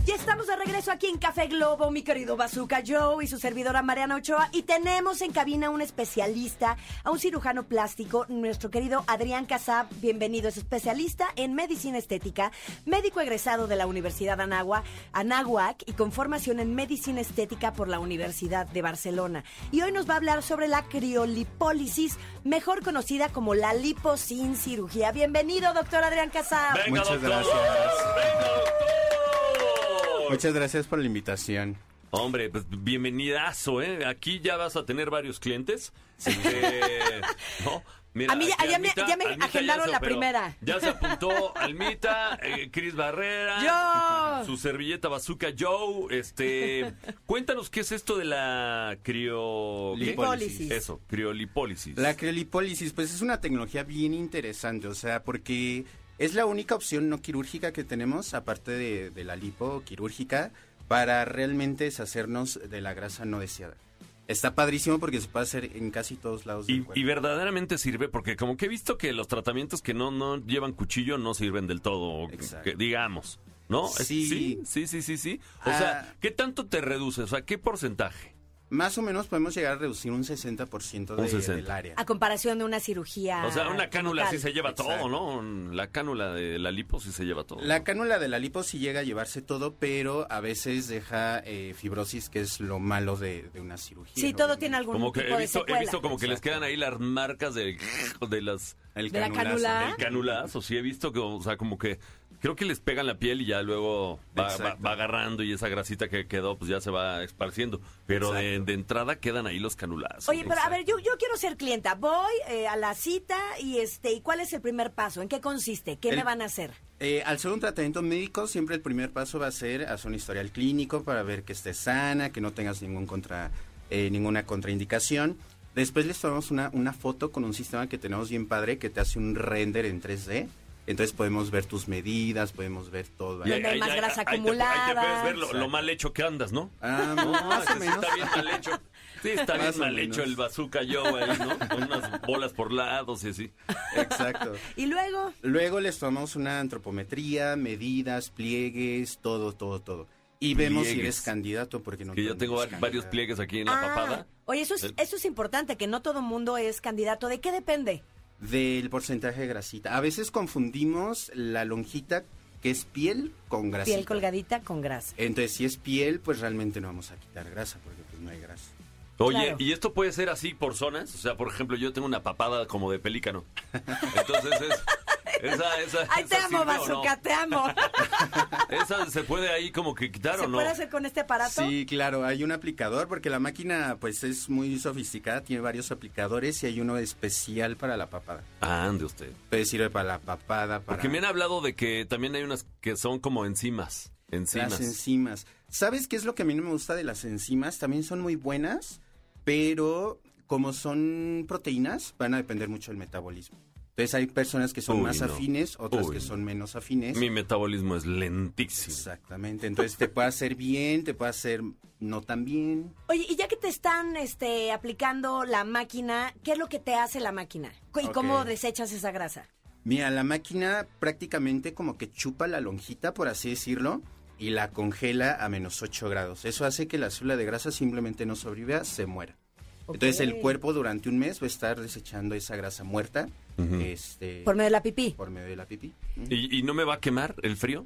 Ya estamos de regreso aquí en Café Globo, mi querido Bazooka Joe y su servidora Mariana Ochoa. Y tenemos en cabina a un especialista, a un cirujano plástico, nuestro querido Adrián Casab. Bienvenido, es especialista en medicina estética, médico egresado de la Universidad Anagua, Anáhuac y con formación en medicina estética por la Universidad de Barcelona. Y hoy nos va a hablar sobre la criolipólisis, mejor conocida como la lipo sin cirugía. Bienvenido, doctor Adrián Casab. Venga, Muchas doctor. gracias. Venga, doctor. Muchas gracias por la invitación. Hombre, pues bienvenidazo, ¿eh? Aquí ya vas a tener varios clientes. [LAUGHS] Eh, ¿no? Mira, A mí ya- me- ya me Almita agendaron la operó. primera. Ya se apuntó [LAUGHS] Almita, eh, Cris Barrera. Yo. Su servilleta Bazooka Joe. Este, [LAUGHS] cuéntanos qué es esto de la crio... ¿qué? Lipólisis. Eso, criolipólisis. La criolipólisis, pues es una tecnología bien interesante, o sea, porque es la única opción no quirúrgica que tenemos, aparte de, de la lipo quirúrgica, para realmente deshacernos de la grasa no deseada. Está padrísimo porque se puede hacer en casi todos lados del Y, cuerpo. y verdaderamente sirve porque como que he visto que los tratamientos que no, no llevan cuchillo no sirven del todo, que, digamos, ¿no? Sí. sí, sí, sí, sí, sí. O Ah. sea, ¿qué tanto te reduce? O sea, ¿qué porcentaje? Más o menos podemos llegar a reducir un 60% de- Un 60. del área. A comparación de una cirugía. O sea, una cánula sí se lleva Exacto. todo, ¿no? La cánula de la lipo sí se lleva todo. La cánula de la lipo sí llega a llevarse todo, pero a veces deja eh, fibrosis, que es lo malo de, de una cirugía. Sí, ¿no? todo tiene algún como que tipo he de visto, he secuela. visto como que les quedan ahí las marcas de, [LAUGHS] de las El ¿De la canulazo. cánula? el canulazo. Sí, he visto que, o sea, como que creo que les pegan la piel y ya luego va, va- Exacto. va agarrando y esa grasita que quedó pues ya se va esparciendo. Pero de, entrada quedan ahí los canulazos. Oye, pero a ver, yo, yo quiero ser clienta. Voy eh, a la cita y este, ¿y cuál es el primer paso? ¿En qué consiste? ¿Qué El- me van a hacer? Eh, al ser un tratamiento médico, siempre el primer paso va a ser hacer un historial clínico para ver que estés sana, que no tengas ningún contra, eh, ninguna contraindicación. Después les tomamos una, una foto con un sistema que tenemos bien padre que te hace un render en 3D. Entonces podemos ver tus medidas, podemos ver todo. Y ahí. Donde hay más grasa ahí te- Ahí te, acumulada. puedes ver lo, lo mal hecho que andas, ¿no? Ah, No, más o sí menos. está bien mal hecho. Sí, está Más bien mal menos. hecho el bazooka Joe ahí, ¿no? Con unas bolas por lados y así. Exacto. [LAUGHS] Y luego, Luego les tomamos una antropometría, medidas, pliegues, todo, todo, todo. Y vemos si eres candidato porque no Que yo tengo varios pliegues aquí en la Ah, papada. Oye, eso es, El- eso es importante, que no todo mundo es candidato. ¿De qué depende? Del porcentaje de grasita. A veces confundimos la lonjita, que es piel, con grasita. Piel colgadita con grasa. Entonces, si es piel, pues realmente no vamos a quitar grasa, porque pues no hay grasa. Oye, Claro. ¿y esto puede ser así por zonas? O sea, por ejemplo, yo tengo una papada como de pelícano. Entonces, es, esa, esa, Ay, te esa amo, no? Bazooka, te amo. [LAUGHS] ¿Esa se puede ahí como que quitar ¿Se o no? puede hacer con este aparato? Sí, claro, hay un aplicador, porque la máquina pues es muy sofisticada, tiene varios aplicadores y hay uno especial para la papada. Ah, ande usted. Entonces sirve para la papada, para Porque me han hablado de que también hay unas que son como enzimas. las Enzimas. enzimas. ¿Sabes qué es lo que a mí no me gusta de las enzimas? También son muy buenas, pero como son proteínas, van a depender mucho del metabolismo. Entonces hay personas que son Uy, más no. afines, otras Uy, que son menos afines. Mi metabolismo es lentísimo. Exactamente. Entonces te puede hacer bien, te puede hacer no tan bien. Oye, y ya que te están este, aplicando la máquina, ¿qué es lo que te hace la máquina? ¿Y cómo desechas esa grasa? Mira, la máquina prácticamente como que chupa la lonjita, por así decirlo, y la congela a menos 8 grados. Eso hace que la célula de grasa simplemente no sobreviva, se muera. Entonces el cuerpo durante un mes va a estar desechando esa grasa muerta este, Por medio de la pipí. por medio de la pipí. ¿Y, y no me va a quemar el frío?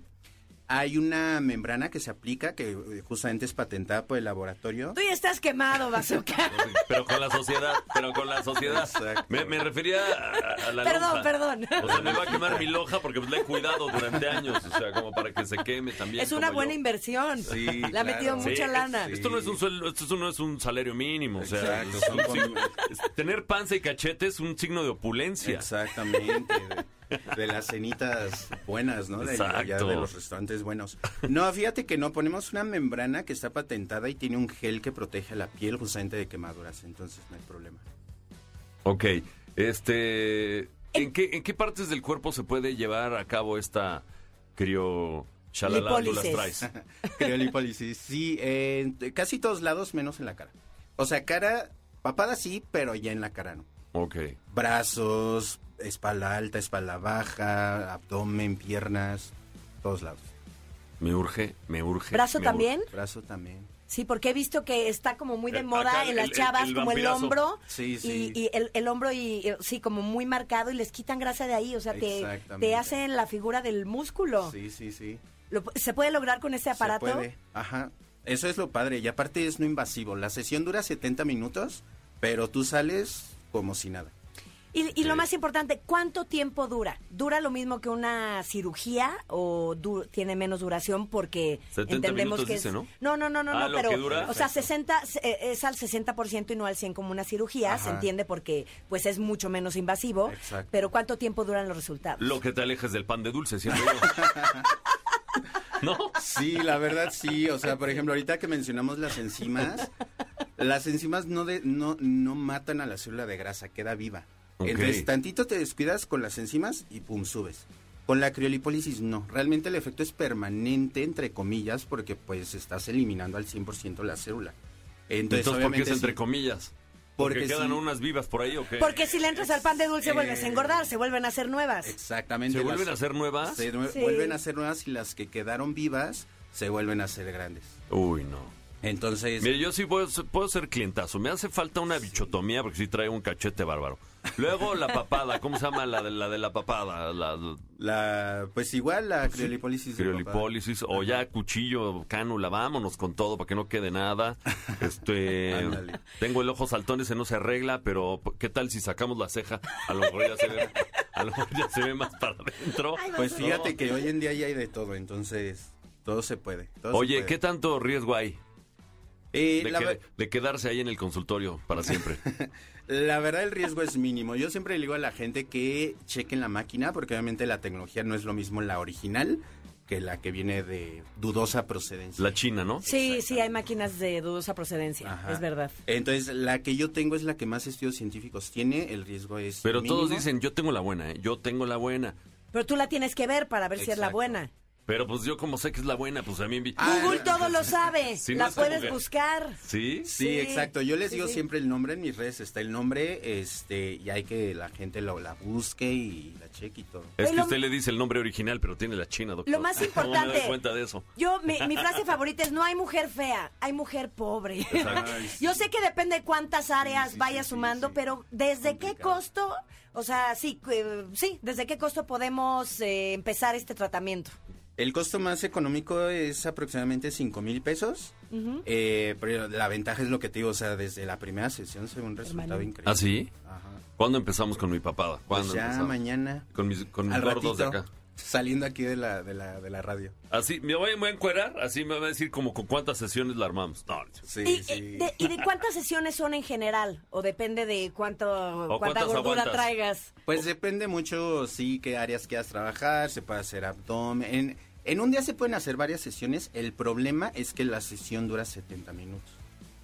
Hay una membrana que se aplica, que eh, justamente es patentada por el laboratorio. Tú ya estás quemado, Bazooka. [LAUGHS] Pero con la sociedad, pero con la sociedad. Me, me refería a, a la Perdón, lonja. perdón. O sea, me va a quemar mi loja porque pues, la he cuidado durante años. O sea, como para que se queme también. Es una buena yo. inversión. Sí, Le ha metido Sí, mucha es- lana. Esto no es un sueldo, esto no es un salario mínimo, o sea, Exacto, tener panza y cachete es un signo de opulencia. Exactamente. [LAUGHS] De, las cenitas buenas, ¿no? De, de los restaurantes buenos. No, fíjate que no, ponemos una membrana que está patentada y tiene un gel que protege la piel justamente de quemaduras, entonces no hay problema. Ok, este, ¿en qué, ¿en qué partes del cuerpo se puede llevar a cabo esta crio... Shalala, tú las Lipólisis. traes? [LAUGHS] Criolipólisis, sí, en casi todos lados menos en la cara. O sea, cara, papada sí, pero ya en la cara no. Ok. Me urge, me urge. ¿Brazo me también? Brazo también. Sí, porque he visto que está como muy de Eh, moda acá en las el- chavas, el como el hombro. Sí, sí. Y, y el, el hombro y eh, sí, como muy marcado y les quitan grasa de ahí. O sea, te, te hacen la figura del músculo. Sí, sí, sí. Lo- ¿Se puede lograr con ese aparato? Se puede. Ajá. Eso es lo padre. Y aparte es no invasivo. La sesión dura 70 minutos, pero tú sales como si nada. Y, y lo más importante, ¿cuánto tiempo dura? ¿Dura lo mismo que una cirugía o du- tiene menos duración porque 70 entendemos que dice, es... ¿no? No, no, no, no, Ah, no, ¿lo pero que dura? o sea, 60 eh, es al 60% y no al 100 como una cirugía, se entiende porque pues es mucho menos invasivo, Exacto. pero ¿cuánto tiempo duran los resultados? Lo que te alejes del pan de dulce, siempre yo. [LAUGHS] ¿No? Sí, la verdad sí. O sea, por ejemplo, ahorita que mencionamos las enzimas, las enzimas no, de, no, no matan a la célula de grasa, queda viva. Entonces, tantito te descuidas con las enzimas y pum, subes. Con la criolipólisis no. Realmente el efecto es permanente, entre comillas, porque pues estás eliminando al 100% la célula. Entonces, Entonces, ¿por qué obviamente, es entre sí. comillas? ¿Porque, Porque quedan sí. unas vivas por ahí o qué? Porque si le entras al pan de dulce Eh, vuelves a engordar, se vuelven a hacer nuevas. Exactamente. ¿Se vuelven las- a hacer nuevas? Se nue- Sí. vuelven a ser nuevas y las que quedaron vivas se vuelven a ser grandes. Uy, no. Entonces, Mire, yo sí puedo, ser- puedo ser clientazo. Me hace falta una bichotomía porque sí traigo un cachete bárbaro. Luego la papada, ¿cómo se llama la de la, de la papada? La, la, pues igual la criolipólisis. de criolipólisis o ya cuchillo, cánula, vámonos con todo para que no quede nada. [LAUGHS] Este, tengo el ojo saltón, ese no se arregla, pero ¿qué tal si sacamos la ceja? A lo mejor ya se ve, a lo mejor ya se ve más para adentro. Pues fíjate que hoy en día ya hay de todo, entonces todo se puede. todo se Oye, puede. ¿qué tanto riesgo hay Eh, de, la, que- ver- de quedarse ahí en el consultorio para siempre? [LAUGHS] la verdad el riesgo es mínimo. Yo siempre le digo a la gente que chequen la máquina, porque obviamente la tecnología no es lo mismo la original que la que viene de dudosa procedencia. La China, ¿no? Sí, sí, hay máquinas de dudosa procedencia, Ajá. es verdad. Entonces, la que yo tengo es la que más estudios científicos tiene, el riesgo es Pero todos dicen, yo tengo la buena, ¿eh? yo tengo la buena. Pero tú la tienes que ver para ver si es la buena. Pero pues yo como sé que es la buena, pues a mí... me- Google todo lo sabe, [LAUGHS] Sí, no la puedes que- buscar. ¿Sí? Sí, Sí, exacto. Yo les sí, digo sí. siempre el nombre en mis redes. Está el nombre, este, y hay que la gente lo, la busque y la cheque y todo. Es que lo- usted le dice el nombre original, pero tiene la China, doctor. Lo más [LAUGHS] ¿Cómo me importante. doy cuenta de eso? Yo, mi, mi frase favorita es: no hay mujer fea, hay mujer pobre. [LAUGHS] Yo sé que depende de cuántas áreas Sí, sí, vayas sí, sumando, sí. pero ¿desde qué costo? O sea, sí, eh, sí, ¿desde qué costo podemos eh, empezar este tratamiento? El costo más económico es aproximadamente 5 mil pesos. Eh, pero la ventaja es lo que te digo, o sea, desde la primera sesión se ve un resultado Hermano. increíble. ¿Ah, sí? Ajá. ¿Cuándo empezamos con mi papada? ¿Cuándo Pues ya empezamos? mañana, Con mis, con mis gordos de acá. saliendo aquí de la, de la, de la radio. Así, me voy, me voy a encuerar, así me va a decir como con cuántas sesiones la armamos. No, Sí, ¿Y, sí. y de, y de cuántas sesiones son en general? ¿O depende de cuánto, cuánta cuántas gordura aguantas? traigas? Pues depende mucho, sí, qué áreas quieras trabajar, se puede hacer abdomen. En, un día se pueden hacer varias sesiones, el problema es que la sesión dura 70 minutos.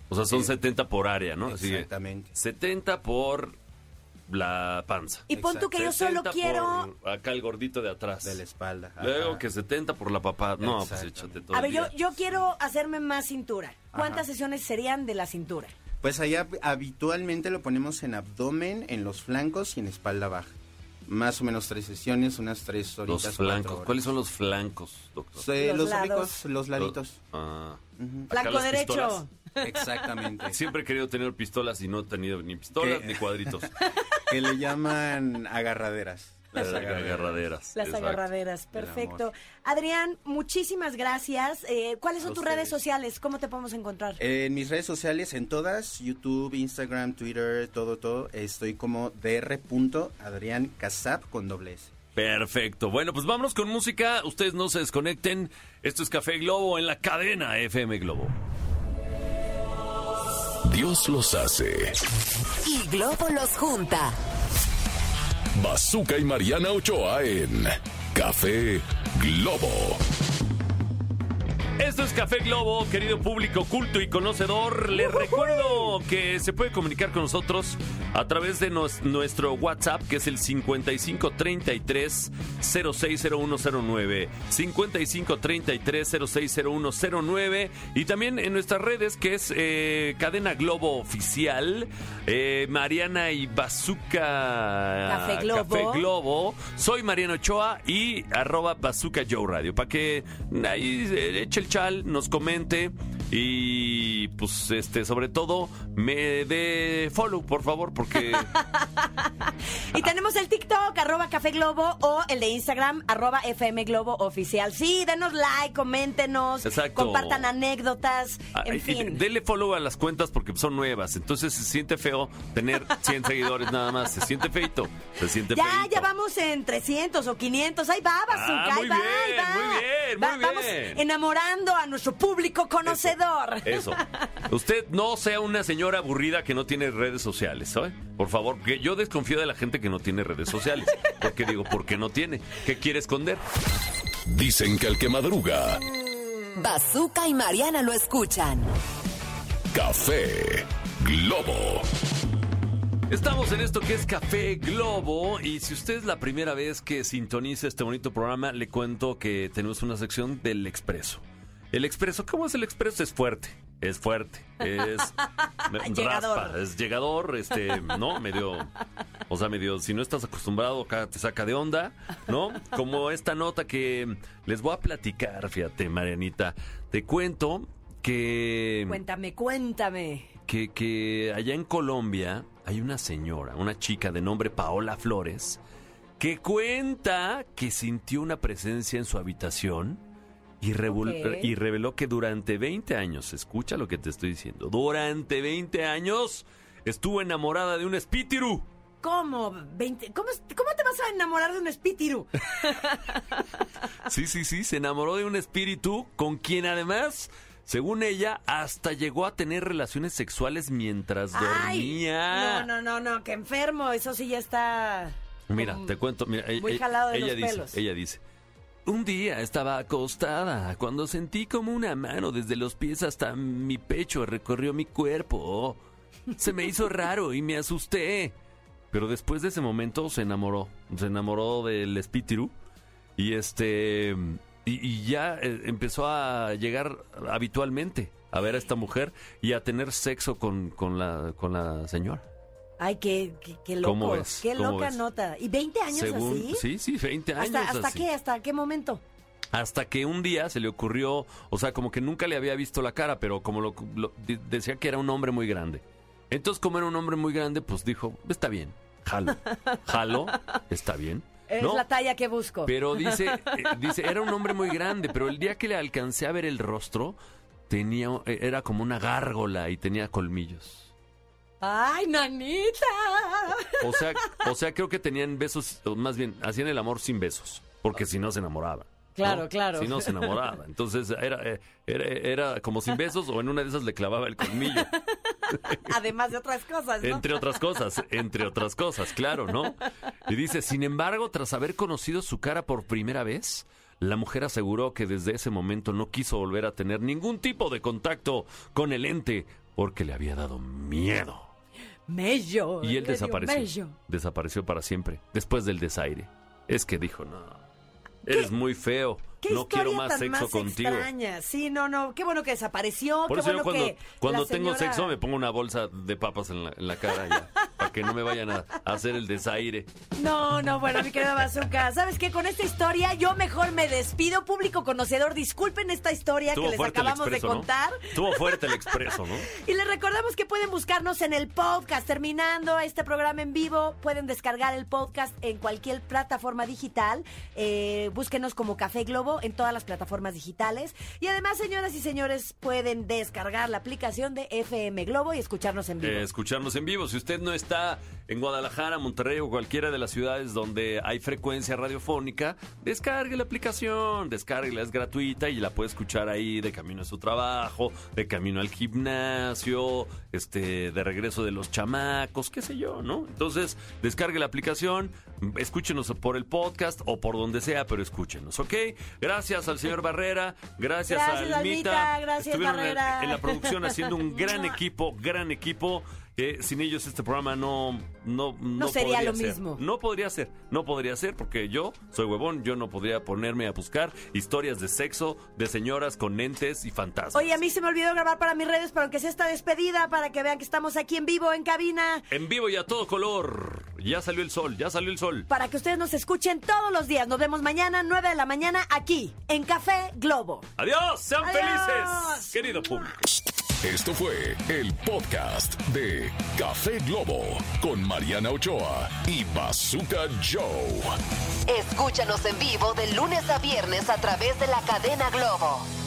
o sea, son Sí. 70 por área, ¿no? Exactamente. 70 por la panza. Y pon tú que yo solo 70 quiero... por acá el gordito de atrás. De la espalda. Luego que 70 por la papada. No, pues échate todo A ver, yo, quiero hacerme más cintura. ¿Cuántas Ajá. sesiones serían de la cintura? Pues allá habitualmente lo ponemos en abdomen, en los flancos y en espalda baja. Más o menos tres sesiones, unas tres horitas. Los flancos. ¿Cuáles son los flancos, doctor? Sí, Los los, lados. los laditos. Ah. Flanco derecho. pistolas. [LAUGHS] Exactamente. Siempre he querido tener pistolas y no he tenido ni pistolas ¿Qué? ni cuadritos. [LAUGHS] que le llaman agarraderas. Las agarraderas. Las exacto. agarraderas, perfecto. Adrián, muchísimas gracias. Eh, ¿Cuáles son A tus ustedes. redes sociales? ¿Cómo te podemos encontrar? En mis redes sociales, en todas, YouTube, Instagram, Twitter, todo, todo, estoy como dr. Casap con doble S. Perfecto. Bueno, pues vámonos con música. Ustedes no se desconecten. Esto es Café Globo en la cadena FM Globo. Dios los hace. Y Globo los junta. Bazooka y Mariana Ochoa en Café Globo. Esto es Café Globo, querido público culto y conocedor. Les recuerdo que se puede comunicar con nosotros a través de nos- nuestro WhatsApp, que es el 5533 060109. 5533 060109. Y también en nuestras redes, que es eh, Cadena Globo Oficial, eh, Mariana y Bazooka Café Globo. Café Globo. Soy Mariano Ochoa y arroba Bazooka Joe Radio. Para que ahí eh, eche el chal, nos comente y pues este sobre todo me dé follow, por favor, porque [LAUGHS] Y tenemos el TikTok, arroba Café Globo, o el de Instagram, arroba FM Globo Oficial. Sí, denos like, coméntenos, Exacto. compartan anécdotas, Ah, en y fin. Dele follow a las cuentas porque son nuevas. Entonces se siente feo tener 100 [LAUGHS] seguidores nada más. Se siente feito. Se siente Ya, feito. ya vamos en 300 o 500. Ahí va, Bazooka, Ah, ahí va, ahí va. muy bien, Va- muy Vamos bien. enamorando a nuestro público conocedor. Eso. [LAUGHS] Usted no sea una señora aburrida que no tiene redes sociales, ¿sabe? Por favor, porque yo desconfío de la gente que no tiene redes sociales. Porque digo, ¿por qué no tiene? ¿Qué quiere esconder? Dicen que el que madruga, Bazooka y Mariana lo escuchan. café Globo. Estamos en esto que es Café Globo y si usted es la primera vez que sintoniza este bonito programa, le cuento que tenemos una sección del Expreso. El Expreso, ¿cómo es el Expreso? Es fuerte, es fuerte, es [LAUGHS] Llegador. raspa, es llegador, este, ¿no? Medio, o sea, medio, si no estás acostumbrado, acá te saca de onda, ¿no? Como esta nota que les voy a platicar, fíjate, Marianita, te cuento que Cuéntame, cuéntame. que, que allá en Colombia hay una señora, una chica de nombre Paola Flores, que cuenta que sintió una presencia en su habitación y, reveló que durante 20 años, escucha lo que te estoy diciendo, durante 20 años estuvo enamorada de un espíritu. ¿Cómo? 20? ¿Cómo, ¿Cómo te vas a enamorar de un espíritu? [LAUGHS] Sí, sí, sí, se enamoró de un espíritu con quien además, según ella, hasta llegó a tener relaciones sexuales mientras dormía. No, no, no, no, que enfermo. Eso sí ya está. Mira, te cuento, mira, e- Muy e- jalado de ella los dice, pelos. ella dice, un día estaba acostada cuando sentí como una mano desde los pies hasta mi pecho recorrió mi cuerpo. Se me hizo [LAUGHS] raro y me asusté. Pero después de ese momento se enamoró, se enamoró del espíritu y este y, y ya eh, empezó a llegar habitualmente a ver a esta mujer y a tener sexo con, con la con la señora. Ay, qué, qué, qué loco. ¿Cómo ves? Qué ¿Cómo loca ves? nota. ¿Y 20 años Según, así? sí, sí, 20 años. ¿Hasta, ¿Hasta así. qué? ¿Hasta qué momento? Hasta que un día se le ocurrió, o sea, como que nunca le había visto la cara, pero como lo, lo- de- decía que era un hombre muy grande. Entonces, como era un hombre muy grande, pues dijo, está bien, jalo, [LAUGHS] jalo, está bien. Es ¿no? la talla que busco. Pero [LAUGHS] dice, eh, dice, era un hombre muy grande, pero el día que le alcancé a ver el rostro, tenía, eh, era como una gárgola y tenía colmillos. ¡Ay, nanita! O sea, o sea, creo que tenían besos, o más bien, hacían el amor sin besos, porque si no se enamoraba. Claro, ¿no? claro. Si no se enamoraba. Entonces era, eh, era, era como sin besos o en una de esas le clavaba el colmillo. [LAUGHS] Además de otras cosas, ¿no? Entre otras cosas, entre otras cosas, claro, ¿no? Y dice, sin embargo, tras haber conocido su cara por primera vez, la mujer aseguró que desde ese momento no quiso volver a tener ningún tipo de contacto con el ente porque le había dado miedo. Mello. Y él desapareció. mello. Desapareció para siempre, después del desaire. Es que dijo, no, eres muy feo, ¿Qué no quiero más tan sexo más contigo. extraña? Sí, no, no. Qué bueno que desapareció. Por qué eso bueno yo cuando, que cuando tengo señora- sexo me pongo una bolsa de papas en la, en la cara ya, [LAUGHS] para que no me vayan a, a hacer el desaire. No, no, bueno, mi querida Bazooka, ¿sabes qué? Con esta historia yo mejor me despido, público conocedor. Disculpen esta historia Estuvo que les acabamos de expreso, ¿no? contar. Estuvo fuerte el expreso, ¿no? [LAUGHS] Y les recordamos que pueden buscarnos en el podcast. Terminando este programa en vivo, pueden descargar el podcast en cualquier plataforma digital. Eh, búsquenos como Café Globo en todas las plataformas digitales. Y además, señoras y señores, pueden descargar la aplicación de FM Globo y escucharnos en vivo. Eh, escucharnos en vivo. Si usted no está en Guadalajara, Monterrey o cualquiera de las ciudades donde hay frecuencia radiofónica, descargue la aplicación, descárguela, es gratuita y la puede escuchar ahí de camino a su trabajo, de camino al gimnasio, este, de regreso de los chamacos, qué sé yo, ¿no? Entonces, descargue la aplicación, escúchenos por el podcast o por donde sea, pero escúchenos, ¿ok? Gracias al señor Barrera, gracias, Gracias, a Almita. Almita, gracias, Estuvieron en- Barrera. en la producción haciendo un [LAUGHS] gran equipo, gran equipo. que sin ellos este programa no no no, sería lo ser. mismo. No podría ser, no podría ser porque yo soy huevón, yo no podría ponerme a buscar historias de sexo de señoras con entes y fantasmas. Oye, a mí se me olvidó grabar para mis redes, pero aunque sea esta despedida, para que vean que estamos aquí en vivo, en cabina, En vivo y a todo color. Ya salió el sol, ya salió el sol. para que ustedes nos escuchen todos los días. Nos vemos mañana, 9 de la mañana, aquí, en Café Globo. Adiós, sean Adiós. felices, querido público. Esto fue el podcast de Café Globo con Mariana Ochoa y Bazooka Joe. Escúchanos en vivo de lunes a viernes a través de la cadena Globo.